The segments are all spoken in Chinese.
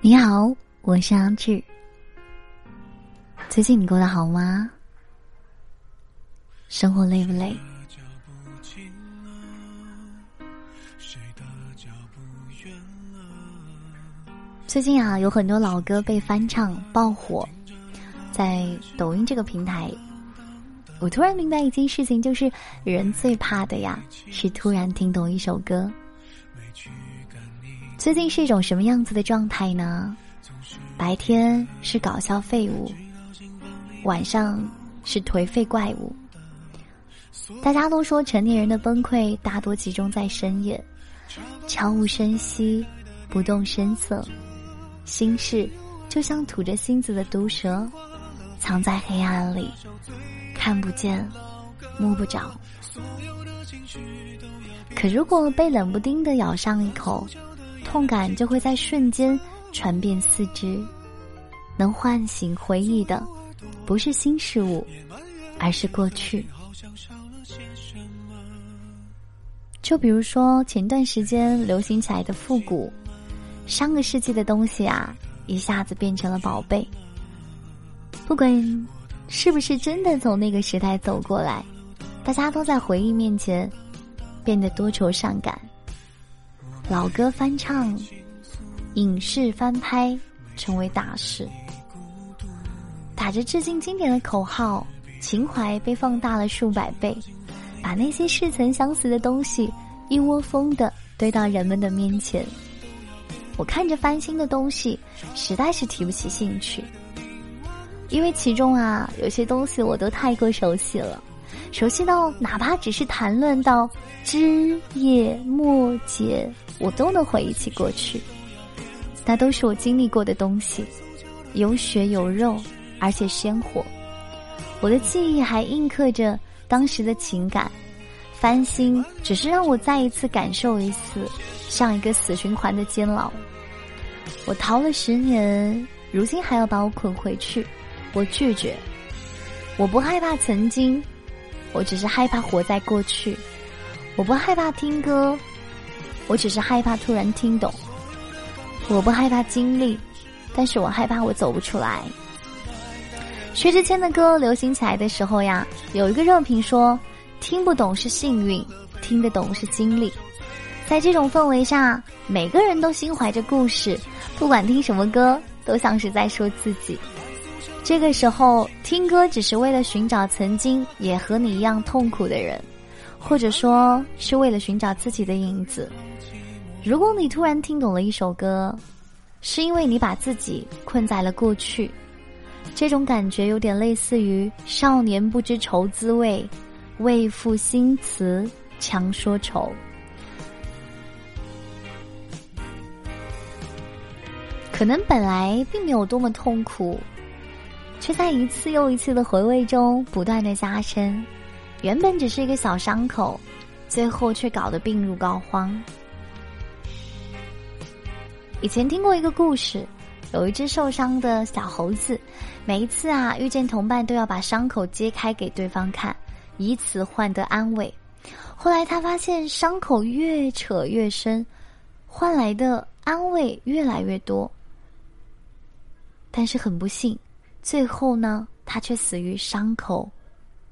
你好，我是阿志。最近你过得好吗？生活累不累？最近啊，有很多老歌被翻唱爆火，在抖音这个平台，我突然明白一件事情，就是人最怕的呀，是突然听懂一首歌。最近是一种什么样子的状态呢？白天是搞笑废物，晚上是颓废怪物。大家都说成年人的崩溃大多集中在深夜，悄无声息，不动声色。心事就像吐着芯子的毒蛇，藏在黑暗里，看不见，摸不着。可如果被冷不丁的咬上一口，痛感就会在瞬间传遍四肢。能唤醒回忆的，不是新事物，而是过去。就比如说前段时间流行起来的复古。上个世纪的东西啊，一下子变成了宝贝。不管是不是真的从那个时代走过来，大家都在回忆面前变得多愁善感。老歌翻唱、影视翻拍成为大事，打着致敬经典的口号，情怀被放大了数百倍，把那些似曾相识的东西一窝蜂的堆到人们的面前。我看着翻新的东西，实在是提不起兴趣，因为其中啊有些东西我都太过熟悉了，熟悉到哪怕只是谈论到枝叶末节，我都能回忆起过去。那都是我经历过的东西，有血有肉，而且鲜活。我的记忆还印刻着当时的情感，翻新只是让我再一次感受一次。像一个死循环的监牢，我逃了十年，如今还要把我捆回去，我拒绝。我不害怕曾经，我只是害怕活在过去。我不害怕听歌，我只是害怕突然听懂。我不害怕经历，但是我害怕我走不出来。薛之谦的歌流行起来的时候呀，有一个热评说：听不懂是幸运，听得懂是经历。在这种氛围下，每个人都心怀着故事，不管听什么歌，都像是在说自己。这个时候，听歌只是为了寻找曾经也和你一样痛苦的人，或者说是为了寻找自己的影子。如果你突然听懂了一首歌，是因为你把自己困在了过去，这种感觉有点类似于少年不知愁滋味，为赋新词强说愁。可能本来并没有多么痛苦，却在一次又一次的回味中不断的加深。原本只是一个小伤口，最后却搞得病入膏肓。以前听过一个故事，有一只受伤的小猴子，每一次啊遇见同伴都要把伤口揭开给对方看，以此换得安慰。后来他发现伤口越扯越深，换来的安慰越来越多。但是很不幸，最后呢，他却死于伤口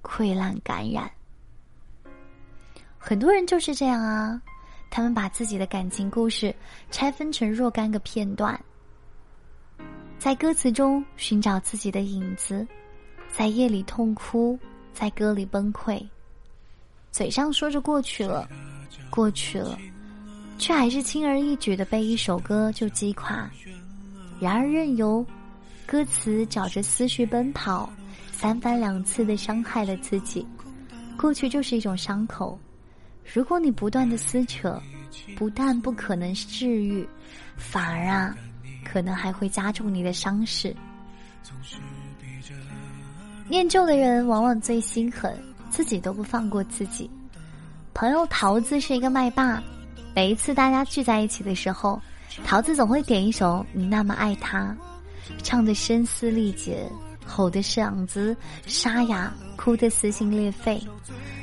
溃烂感染。很多人就是这样啊，他们把自己的感情故事拆分成若干个片段，在歌词中寻找自己的影子，在夜里痛哭，在歌里崩溃，嘴上说着过去了，过去了，却还是轻而易举的被一首歌就击垮。然而任由。歌词找着思绪奔跑，三番两次的伤害了自己。过去就是一种伤口，如果你不断的撕扯，不但不可能治愈，反而啊，可能还会加重你的伤势。念旧的人往往最心狠，自己都不放过自己。朋友桃子是一个麦霸，每一次大家聚在一起的时候，桃子总会点一首《你那么爱他》。唱的声嘶力竭，吼的嗓子沙哑，哭的撕心裂肺。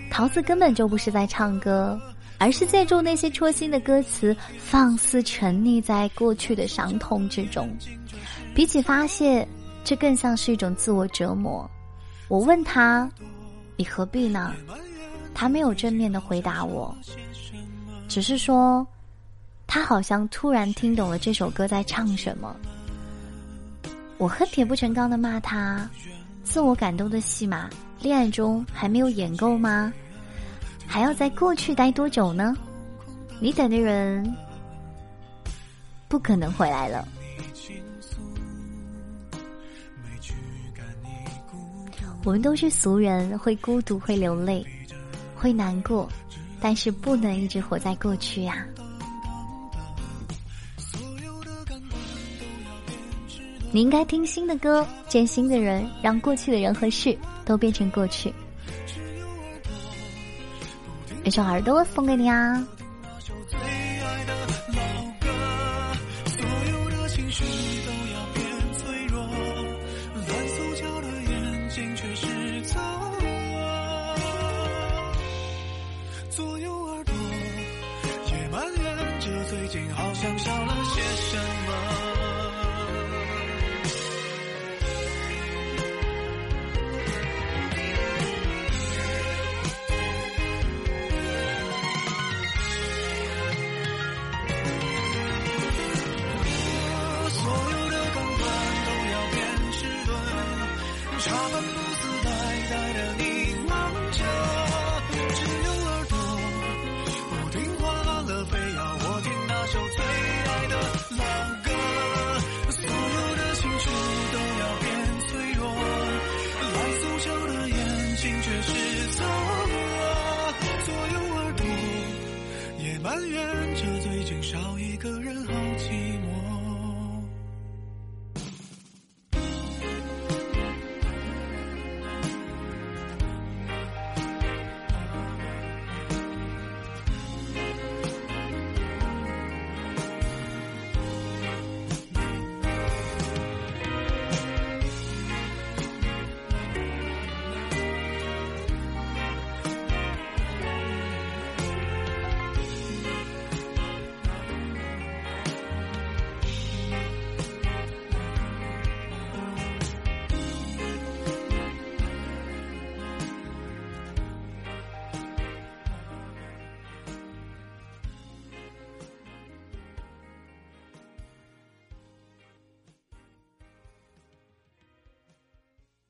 桃子根本就不是在唱歌，而是借助那些戳心的歌词，放肆沉溺在过去的伤痛之中。比起发泄，这更像是一种自我折磨。我问他：“你何必呢？”他没有正面的回答我，只是说，他好像突然听懂了这首歌在唱什么。我恨铁不成钢的骂他：“自我感动的戏码，恋爱中还没有演够吗？还要在过去待多久呢？你等的人不可能回来了。”我们都是俗人，会孤独，会流泪，会难过，但是不能一直活在过去呀。你应该听新的歌，见新的人，让过去的人和事都变成过去。一首耳朵送给你啊。